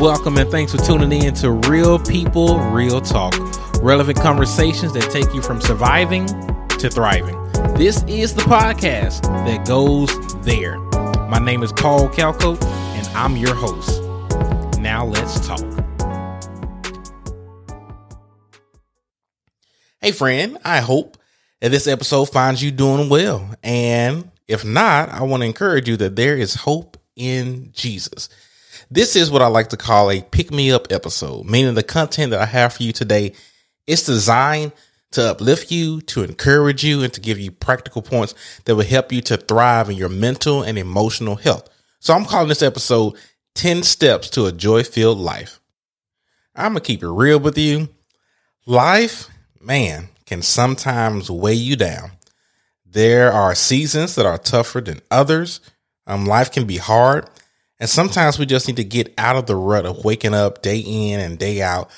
welcome, and thanks for tuning in to Real People, Real Talk. Relevant conversations that take you from surviving to thriving. This is the podcast that goes there. My name is Paul Calco, and I'm your host. Now let's talk. Hey, friend, I hope that this episode finds you doing well. And if not, I want to encourage you that there is hope in Jesus. This is what I like to call a pick me up episode, meaning the content that I have for you today is designed to uplift you, to encourage you, and to give you practical points that will help you to thrive in your mental and emotional health. So I'm calling this episode 10 Steps to a Joy Filled Life. I'm going to keep it real with you. Life, man, can sometimes weigh you down. There are seasons that are tougher than others. Um, life can be hard. And sometimes we just need to get out of the rut of waking up day in and day out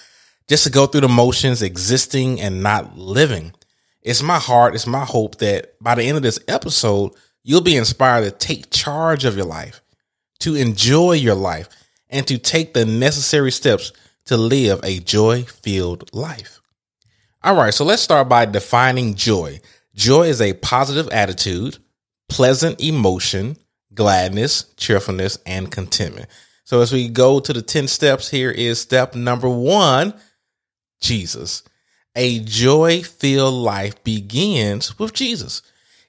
just to go through the motions, existing and not living. It's my heart, it's my hope that by the end of this episode, you'll be inspired to take charge of your life, to enjoy your life, and to take the necessary steps to live a joy filled life. All right, so let's start by defining joy. Joy is a positive attitude, pleasant emotion, gladness, cheerfulness, and contentment. So as we go to the 10 steps, here is step number one Jesus. A joy filled life begins with Jesus.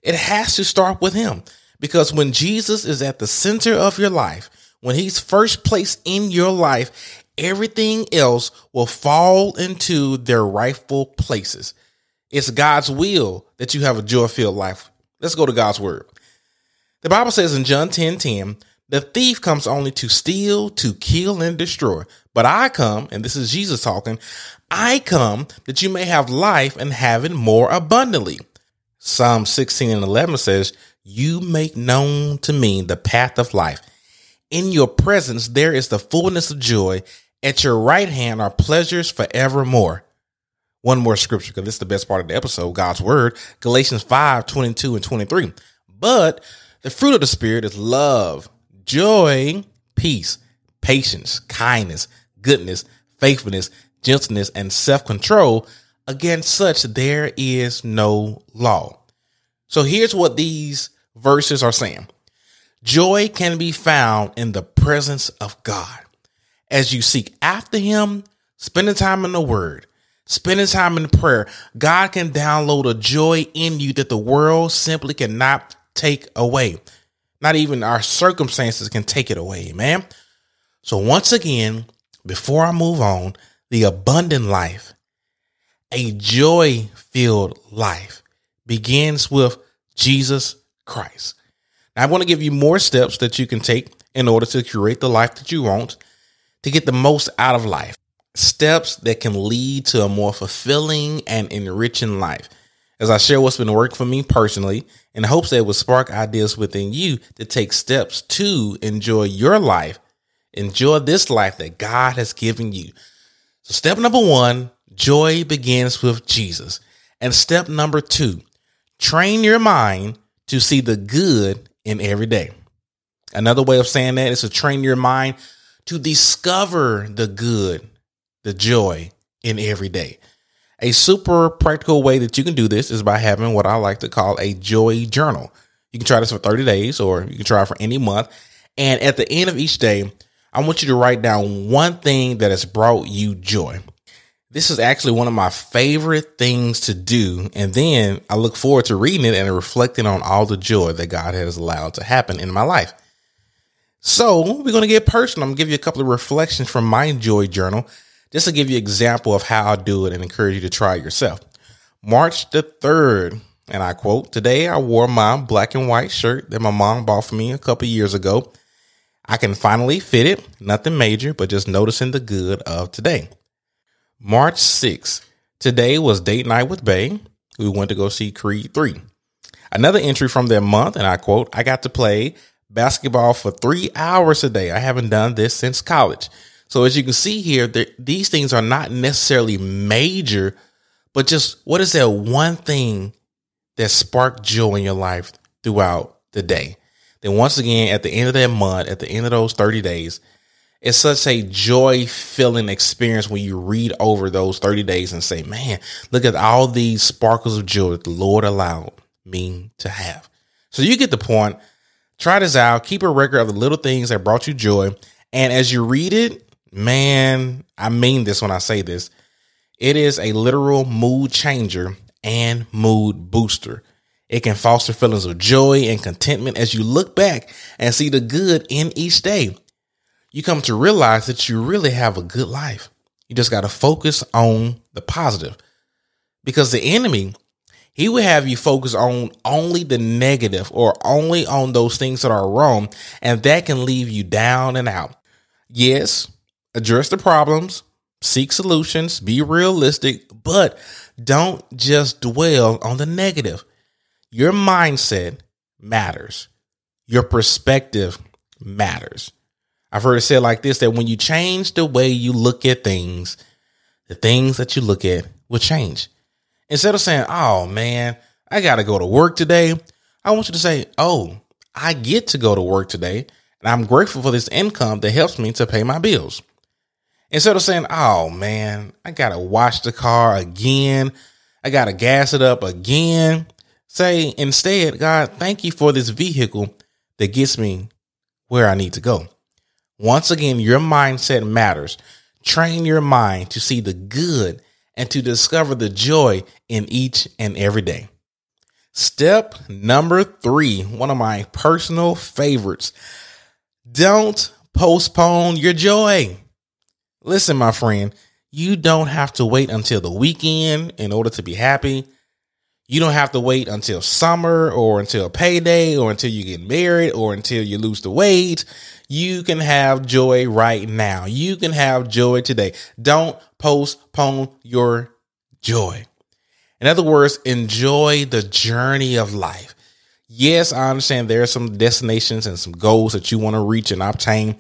It has to start with Him because when Jesus is at the center of your life, when He's first place in your life, everything else will fall into their rightful places. It's God's will that you have a joy filled life. Let's go to God's word. The Bible says in John 10 10, the thief comes only to steal, to kill, and destroy. But I come, and this is Jesus talking, I come that you may have life and have it more abundantly. Psalm 16 and 11 says, You make known to me the path of life. In your presence there is the fullness of joy. At your right hand are pleasures forevermore. One more scripture, because this is the best part of the episode, God's word, Galatians 5, 22 and 23. But the fruit of the Spirit is love, joy, peace, patience, kindness, goodness, faithfulness, gentleness, and self control. Against such, there is no law. So here's what these verses are saying Joy can be found in the presence of God. As you seek after Him, spending time in the Word, spending time in prayer, God can download a joy in you that the world simply cannot take away. Not even our circumstances can take it away, man. So once again, before I move on, the abundant life, a joy filled life begins with Jesus Christ. Now, I want to give you more steps that you can take in order to create the life that you want to get the most out of life. Steps that can lead to a more fulfilling and enriching life as I share what's been working for me personally in hopes that it will spark ideas within you to take steps to enjoy your life, enjoy this life that God has given you. So, step number one joy begins with Jesus. And step number two, train your mind to see the good in every day. Another way of saying that is to train your mind to discover the good, the joy in every day. A super practical way that you can do this is by having what I like to call a joy journal. You can try this for 30 days or you can try it for any month. And at the end of each day, I want you to write down one thing that has brought you joy. This is actually one of my favorite things to do. And then I look forward to reading it and reflecting on all the joy that God has allowed to happen in my life. So we're going to get personal. I'm going to give you a couple of reflections from my joy journal just to give you an example of how I do it and encourage you to try it yourself. March the 3rd, and I quote, Today I wore my black and white shirt that my mom bought for me a couple years ago. I can finally fit it, nothing major, but just noticing the good of today. March 6th, today was date night with Bay. We went to go see Creed 3. Another entry from that month, and I quote, I got to play basketball for three hours a day. I haven't done this since college. So as you can see here, these things are not necessarily major, but just what is that one thing that sparked joy in your life throughout the day? Then once again, at the end of that month, at the end of those 30 days, It's such a joy filling experience when you read over those 30 days and say, man, look at all these sparkles of joy that the Lord allowed me to have. So you get the point. Try this out. Keep a record of the little things that brought you joy. And as you read it, man, I mean this when I say this. It is a literal mood changer and mood booster. It can foster feelings of joy and contentment as you look back and see the good in each day. You come to realize that you really have a good life. You just got to focus on the positive because the enemy, he will have you focus on only the negative or only on those things that are wrong. And that can leave you down and out. Yes, address the problems, seek solutions, be realistic, but don't just dwell on the negative. Your mindset matters. Your perspective matters. I've heard it said like this that when you change the way you look at things, the things that you look at will change. Instead of saying, oh man, I got to go to work today, I want you to say, oh, I get to go to work today, and I'm grateful for this income that helps me to pay my bills. Instead of saying, oh man, I got to wash the car again, I got to gas it up again, Say instead, God, thank you for this vehicle that gets me where I need to go. Once again, your mindset matters. Train your mind to see the good and to discover the joy in each and every day. Step number three, one of my personal favorites. Don't postpone your joy. Listen, my friend, you don't have to wait until the weekend in order to be happy. You don't have to wait until summer or until payday or until you get married or until you lose the weight. You can have joy right now. You can have joy today. Don't postpone your joy. In other words, enjoy the journey of life. Yes, I understand there are some destinations and some goals that you want to reach and obtain.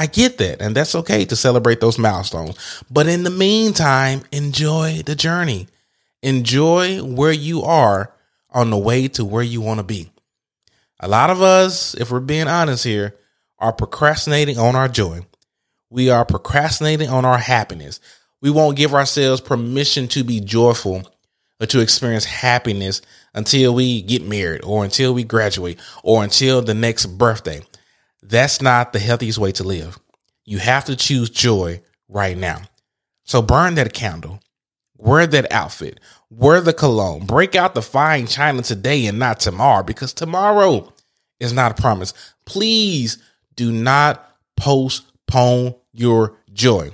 I get that. And that's okay to celebrate those milestones. But in the meantime, enjoy the journey. Enjoy where you are on the way to where you want to be. A lot of us, if we're being honest here, are procrastinating on our joy. We are procrastinating on our happiness. We won't give ourselves permission to be joyful or to experience happiness until we get married or until we graduate or until the next birthday. That's not the healthiest way to live. You have to choose joy right now. So burn that candle. Wear that outfit. Wear the cologne. Break out the fine china today and not tomorrow because tomorrow is not a promise. Please do not postpone your joy.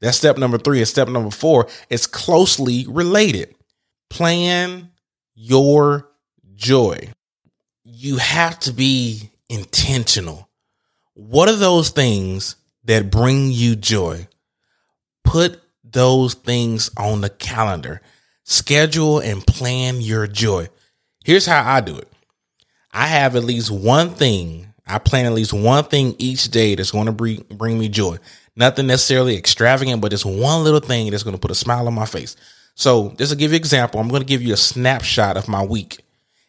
That's step number three. And step number four is closely related. Plan your joy. You have to be intentional. What are those things that bring you joy? Put those things on the calendar. Schedule and plan your joy. Here's how I do it. I have at least one thing. I plan at least one thing each day that's going to bring, bring me joy. Nothing necessarily extravagant, but just one little thing that's going to put a smile on my face. So just to give you an example, I'm going to give you a snapshot of my week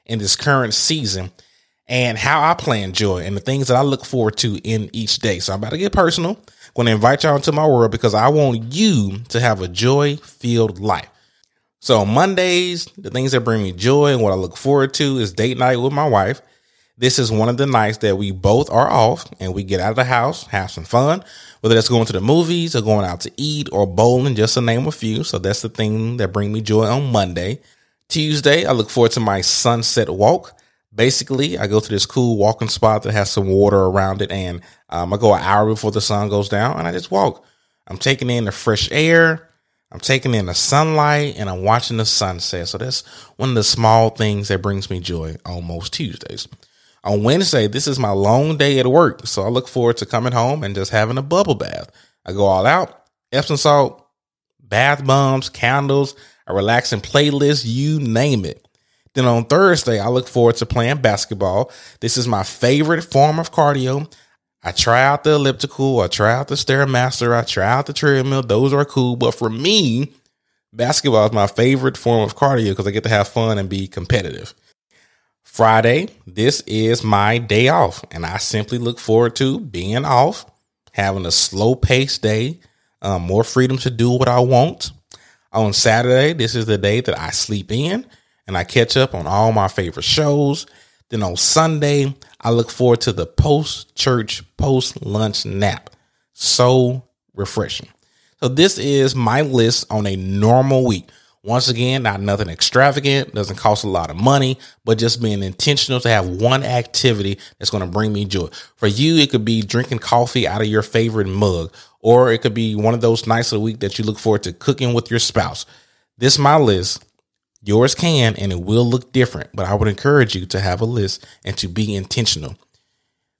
in this current season and how I plan joy and the things that I look forward to in each day. So I'm about to get personal I'm going to invite y'all into my world because I want you to have a joy filled life. So Mondays, the things that bring me joy and what I look forward to is date night with my wife. This is one of the nights that we both are off and we get out of the house, have some fun, whether that's going to the movies or going out to eat or bowling, just to name a few. So that's the thing that bring me joy on Monday. Tuesday, I look forward to my sunset walk basically I go to this cool walking spot that has some water around it and um, I go an hour before the sun goes down and I just walk. I'm taking in the fresh air. I'm taking in the sunlight and I'm watching the sunset. So that's one of the small things that brings me joy on most Tuesdays. On Wednesday, this is my long day at work. So I look forward to coming home and just having a bubble bath. I go all out, Epsom salt, bath bombs, candles, a relaxing playlist, you name it. Then on Thursday, I look forward to playing basketball. This is my favorite form of cardio. I try out the elliptical, I try out the stairmaster, I try out the treadmill. Those are cool, but for me, basketball is my favorite form of cardio because I get to have fun and be competitive. Friday, this is my day off, and I simply look forward to being off, having a slow paced day, um, more freedom to do what I want. On Saturday, this is the day that I sleep in and I catch up on all my favorite shows. Then on Sunday, I look forward to the post church, post lunch nap. So refreshing. So this is my list on a normal week. Once again, not nothing extravagant, doesn't cost a lot of money, but just being intentional to have one activity that's going to bring me joy. For you, it could be drinking coffee out of your favorite mug, or it could be one of those nights of the week that you look forward to cooking with your spouse. This is my list. Yours can, and it will look different, but I would encourage you to have a list and to be intentional.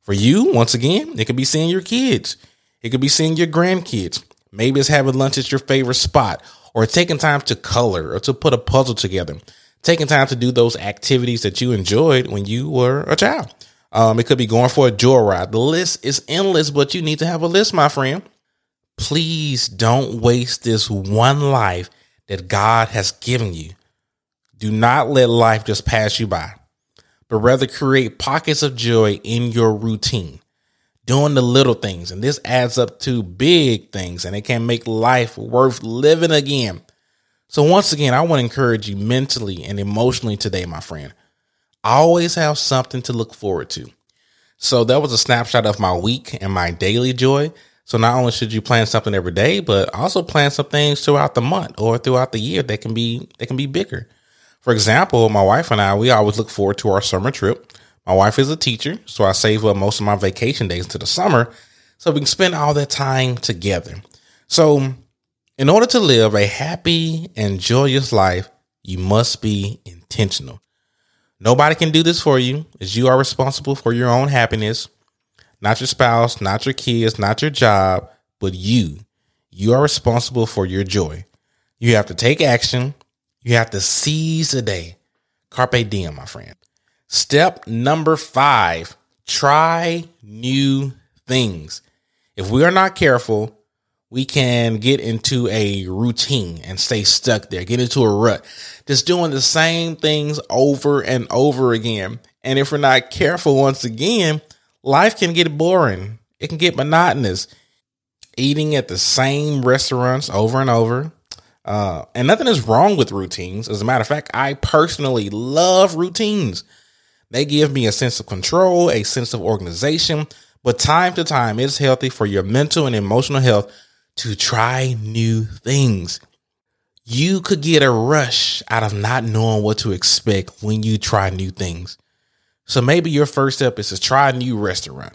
For you, once again, it could be seeing your kids. It could be seeing your grandkids. Maybe it's having lunch at your favorite spot or taking time to color or to put a puzzle together, taking time to do those activities that you enjoyed when you were a child. Um, it could be going for a joyride. The list is endless, but you need to have a list, my friend. Please don't waste this one life that God has given you. Do not let life just pass you by, but rather create pockets of joy in your routine, doing the little things. And this adds up to big things and it can make life worth living again. So, once again, I want to encourage you mentally and emotionally today, my friend. Always have something to look forward to. So, that was a snapshot of my week and my daily joy. So not only should you plan something every day, but also plan some things throughout the month or throughout the year that can be that can be bigger. For example, my wife and I, we always look forward to our summer trip. My wife is a teacher, so I save up most of my vacation days to the summer so we can spend all that time together. So, in order to live a happy and joyous life, you must be intentional. Nobody can do this for you, as you are responsible for your own happiness not your spouse, not your kids, not your job, but you. You are responsible for your joy. You have to take action. You have to seize the day. Carpe diem, my friend. Step number five try new things. If we are not careful, we can get into a routine and stay stuck there, get into a rut, just doing the same things over and over again. And if we're not careful, once again, life can get boring. It can get monotonous. Eating at the same restaurants over and over. Uh, and nothing is wrong with routines. As a matter of fact, I personally love routines. They give me a sense of control, a sense of organization, but time to time, it's healthy for your mental and emotional health to try new things. You could get a rush out of not knowing what to expect when you try new things. So maybe your first step is to try a new restaurant,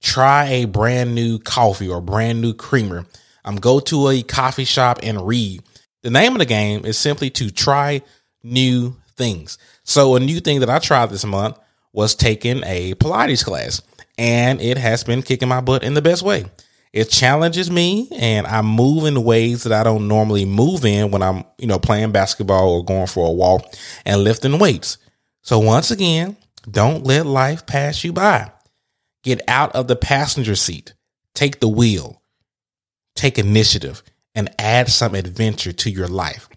try a brand new coffee or brand new creamer. Um, go to a coffee shop and read. The name of the game is simply to try new things. So a new thing that I tried this month was taking a Pilates class, and it has been kicking my butt in the best way. It challenges me, and I move in ways that I don't normally move in when I'm, you know, playing basketball or going for a walk and lifting weights. So once again, don't let life pass you by. Get out of the passenger seat. Take the wheel. Take initiative and add some adventure to your life.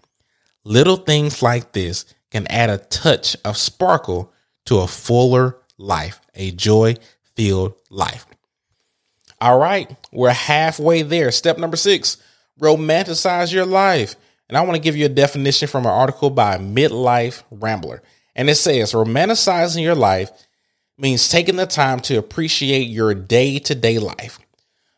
Little things like this can add a touch of sparkle to a fuller life, a joy filled life. All right, we're halfway there. Step number six romanticize your life. And I want to give you a definition from an article by Midlife Rambler. And it says romanticizing your life means taking the time to appreciate your day to day life,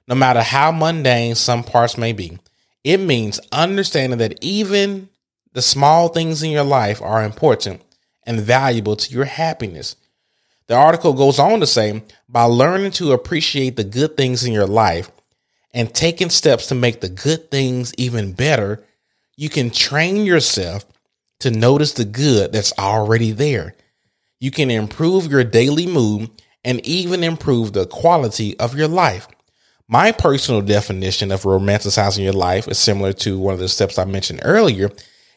no matter how mundane some parts may be. It means understanding that even the small things in your life are important and valuable to your happiness. The article goes on to say by learning to appreciate the good things in your life and taking steps to make the good things even better, you can train yourself to notice the good that's already there. You can improve your daily mood and even improve the quality of your life. My personal definition of romanticizing your life is similar to one of the steps I mentioned earlier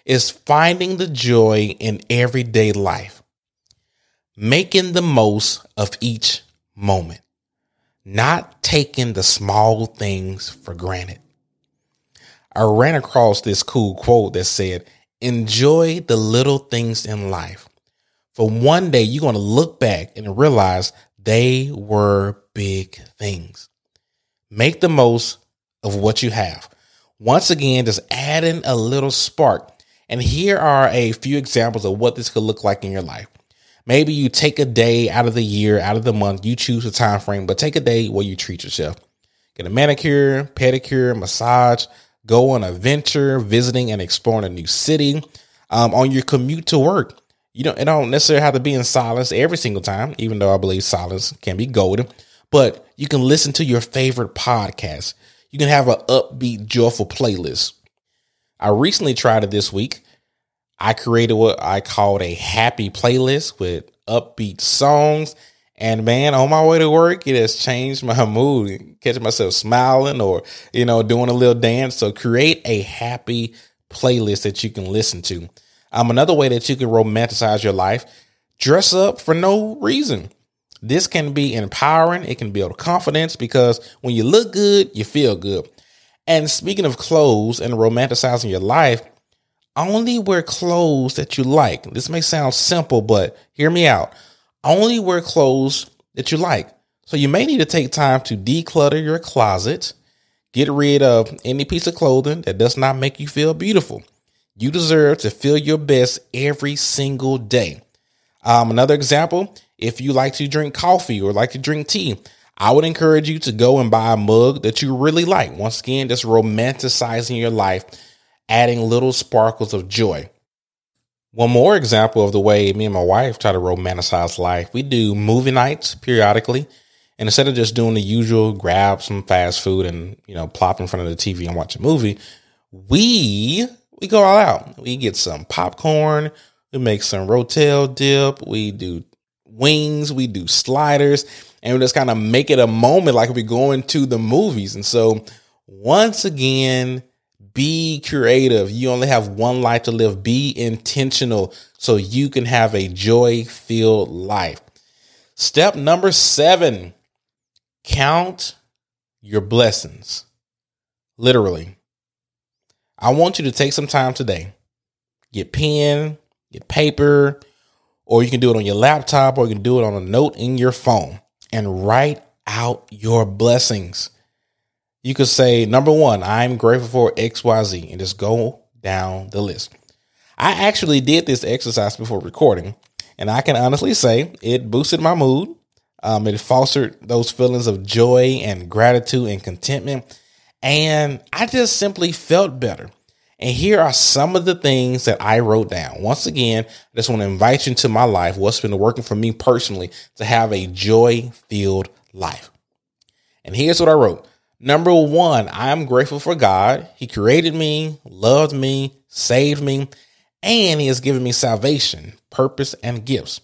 is finding the joy in everyday life. Making the most of each moment. Not taking the small things for granted. I ran across this cool quote that said, enjoy the little things in life. For one day, you're going to look back and realize they were big things. Make the most of what you have. Once again, just adding a little spark. And here are a few examples of what this could look like in your life. Maybe you take a day out of the year, out of the month, you choose a time frame, but take a day where you treat yourself. Get a manicure, pedicure, massage, go on a venture, visiting and exploring a new city. Um, on your commute to work, you don't it don't necessarily have to be in silence every single time, even though I believe silence can be golden. But you can listen to your favorite podcast. You can have an upbeat, joyful playlist. I recently tried it this week. I created what I called a happy playlist with upbeat songs. And man, on my way to work, it has changed my mood. Catching myself smiling or, you know, doing a little dance. So create a happy playlist that you can listen to. Um, another way that you can romanticize your life, dress up for no reason. This can be empowering. It can build confidence because when you look good, you feel good. And speaking of clothes and romanticizing your life, only wear clothes that you like. This may sound simple, but hear me out. Only wear clothes that you like. So you may need to take time to declutter your closet, get rid of any piece of clothing that does not make you feel beautiful. You deserve to feel your best every single day. Um, another example, if you like to drink coffee or like to drink tea, I would encourage you to go and buy a mug that you really like. Once again, just romanticizing your life adding little sparkles of joy. One more example of the way me and my wife try to romanticize life, we do movie nights periodically. And instead of just doing the usual grab some fast food and, you know, plop in front of the TV and watch a movie, we we go all out. We get some popcorn, we make some rotel dip, we do wings, we do sliders, and we just kind of make it a moment like we're going to the movies. And so once again, be creative. You only have one life to live. Be intentional so you can have a joy filled life. Step number seven count your blessings. Literally. I want you to take some time today. Get pen, get paper, or you can do it on your laptop, or you can do it on a note in your phone and write out your blessings you could say, number one, I'm grateful for XYZ, and just go down the list. I actually did this exercise before recording, and I can honestly say it boosted my mood. Um, it fostered those feelings of joy and gratitude and contentment. And I just simply felt better. And here are some of the things that I wrote down. Once again, I just want to invite you into my life, what's been working for me personally to have a joy filled life. And here's what I wrote Number one, I'm grateful for God. He created me, loved me, saved me, and He has given me salvation, purpose, and gifts.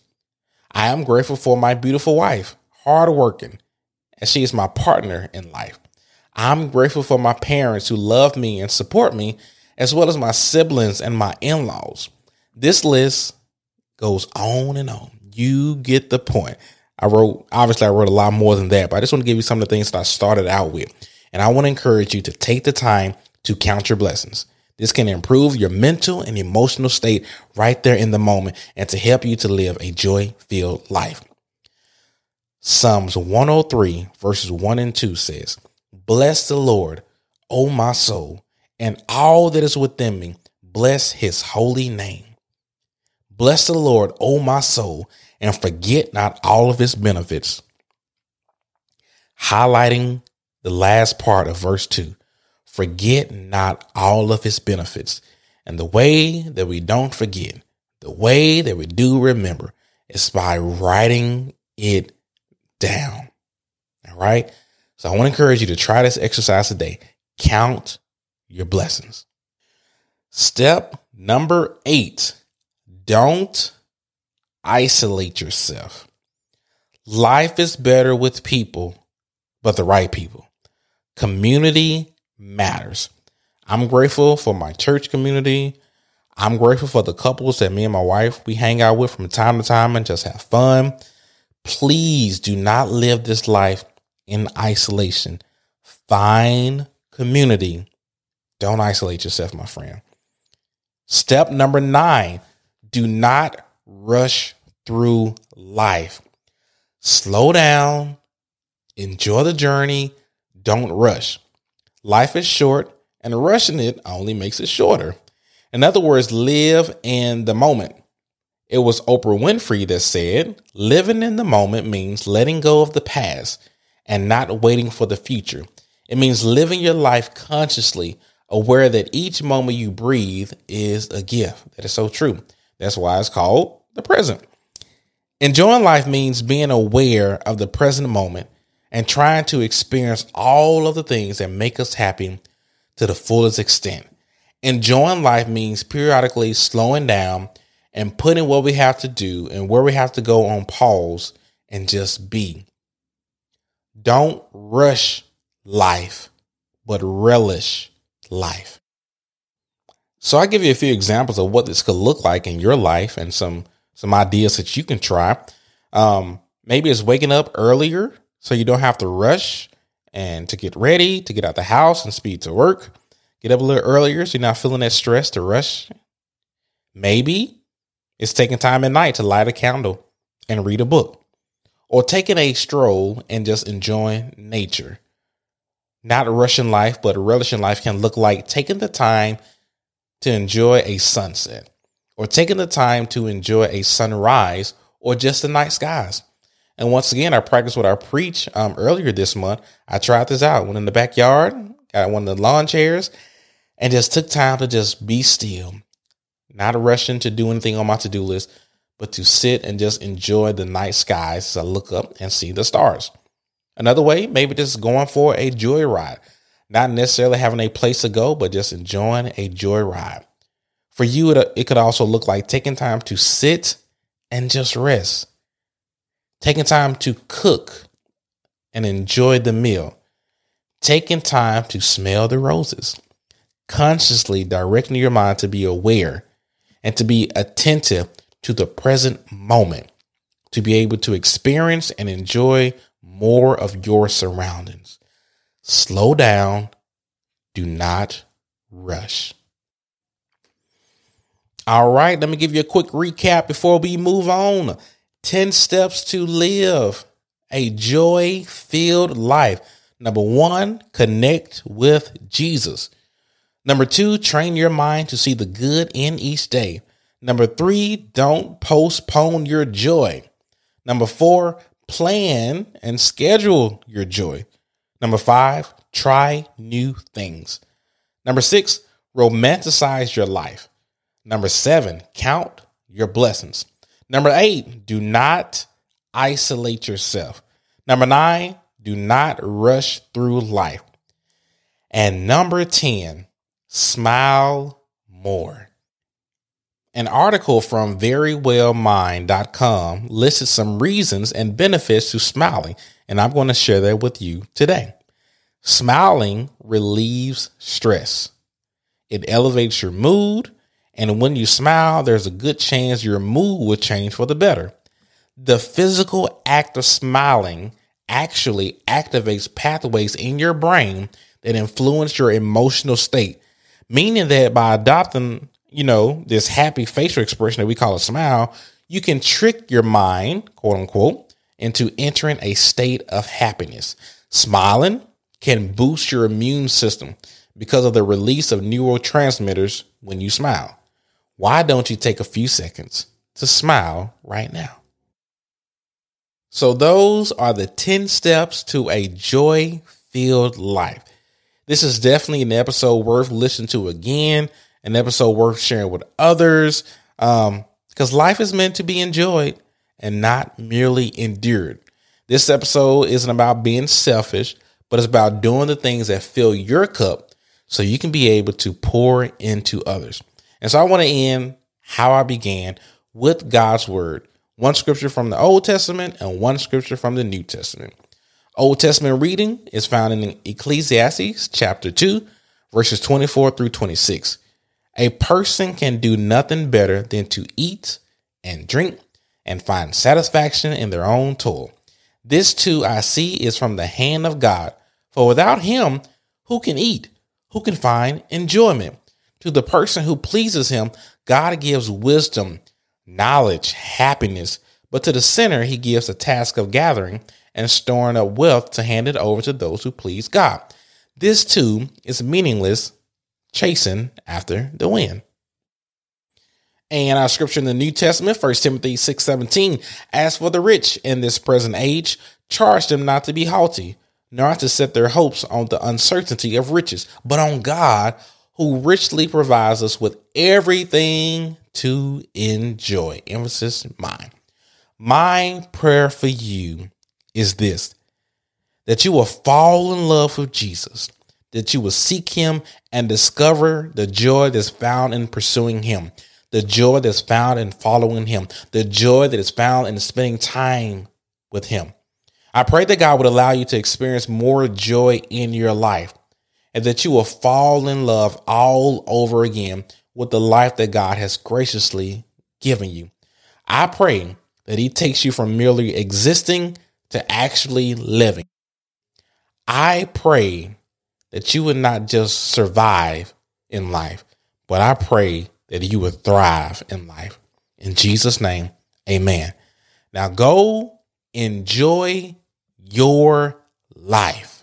I am grateful for my beautiful wife, hardworking, and she is my partner in life. I'm grateful for my parents who love me and support me, as well as my siblings and my in laws. This list goes on and on. You get the point. I wrote, obviously, I wrote a lot more than that, but I just want to give you some of the things that I started out with. And I want to encourage you to take the time to count your blessings. This can improve your mental and emotional state right there in the moment and to help you to live a joy filled life. Psalms 103, verses 1 and 2 says, Bless the Lord, O my soul, and all that is within me. Bless his holy name. Bless the Lord, O my soul, and forget not all of his benefits. Highlighting the last part of verse 2 forget not all of his benefits. And the way that we don't forget, the way that we do remember, is by writing it down. All right. So I want to encourage you to try this exercise today. Count your blessings. Step number eight don't isolate yourself. Life is better with people, but the right people. Community matters. I'm grateful for my church community. I'm grateful for the couples that me and my wife we hang out with from time to time and just have fun. Please do not live this life in isolation. Find community. Don't isolate yourself, my friend. Step number nine do not rush through life. Slow down, enjoy the journey, don't rush. Life is short, and rushing it only makes it shorter. In other words, live in the moment. It was Oprah Winfrey that said, living in the moment means letting go of the past and not waiting for the future. It means living your life consciously, aware that each moment you breathe is a gift. That is so true. That's why it's called the present. Enjoying life means being aware of the present moment and trying to experience all of the things that make us happy to the fullest extent. Enjoying life means periodically slowing down and putting what we have to do and where we have to go on pause and just be. Don't rush life, but relish life. So I give you a few examples of what this could look like in your life and some some ideas that you can try. Um, maybe it's waking up earlier so you don't have to rush and to get ready to get out the house and speed to work. Get up a little earlier so you're not feeling that stress to rush. Maybe it's taking time at night to light a candle and read a book, or taking a stroll and just enjoying nature. Not rushing life, but relishing life can look like taking the time to enjoy a sunset, or taking the time to enjoy a sunrise, or just the night skies. And once again, I practiced what I preach um, earlier this month. I tried this out. Went in the backyard, got one of the lawn chairs, and just took time to just be still not rushing to do anything on my to do list, but to sit and just enjoy the night skies as I look up and see the stars. Another way, maybe just going for a joyride, not necessarily having a place to go, but just enjoying a joyride. For you, it, could also look like taking time to sit and just rest, taking time to cook and enjoy the meal, taking time to smell the roses, consciously directing your mind to be aware and to be attentive to the present moment, to be able to experience and enjoy more of your surroundings. Slow down. Do not rush. All right, let me give you a quick recap before we move on. 10 steps to live a joy filled life. Number one, connect with Jesus. Number two, train your mind to see the good in each day. Number three, don't postpone your joy. Number four, plan and schedule your joy. Number five, try new things. Number six, romanticize your life. Number seven, count your blessings. Number eight, do not isolate yourself. Number nine, do not rush through life. And number 10, smile more. An article from verywellmind.com listed some reasons and benefits to smiling, and I'm going to share that with you today. Smiling relieves stress. It elevates your mood, and when you smile, there's a good chance your mood will change for the better. The physical act of smiling actually activates pathways in your brain that influence your emotional state meaning that by adopting, you know, this happy facial expression that we call a smile, you can trick your mind, quote unquote, into entering a state of happiness. Smiling can boost your immune system because of the release of neurotransmitters when you smile. Why don't you take a few seconds to smile right now? So, those are the 10 steps to a joy filled life. This is definitely an episode worth listening to again, an episode worth sharing with others, um, because life is meant to be enjoyed and not merely endured. This episode isn't about being selfish, but it's about doing the things that fill your cup so you can be able to pour into others. And so I want to end how I began with God's word, one scripture from the Old Testament and one scripture from the New Testament. Old Testament reading is found in Ecclesiastes chapter 2, verses 24 through 26. A person can do nothing better than to eat and drink and find satisfaction in their own toil. This too I see is from the hand of God. For without him, who can eat? Who can find enjoyment? To the person who pleases him, God gives wisdom, knowledge, happiness. But to the sinner, he gives a task of gathering and storing up wealth to hand it over to those who please God. This too is meaningless chasing after the wind. And our scripture in the New Testament, 1 Timothy 6 17, as for the rich in this present age, charge them not to be haughty, nor to set their hopes on the uncertainty of riches, but on God, who richly provides us with everything to enjoy. Emphasis mine. My prayer for you is this that you will fall in love with Jesus, that you will seek him and discover the joy that's found in pursuing him the joy that's found in following him, the joy that is found in spending time with him. I pray that God would allow you to experience more joy in your life and that you will fall in love all over again with the life that God has graciously given you. I pray that he takes you from merely existing to actually living. I pray that you would not just survive in life, but I pray that you would thrive in life. In Jesus' name, amen. Now go enjoy your life.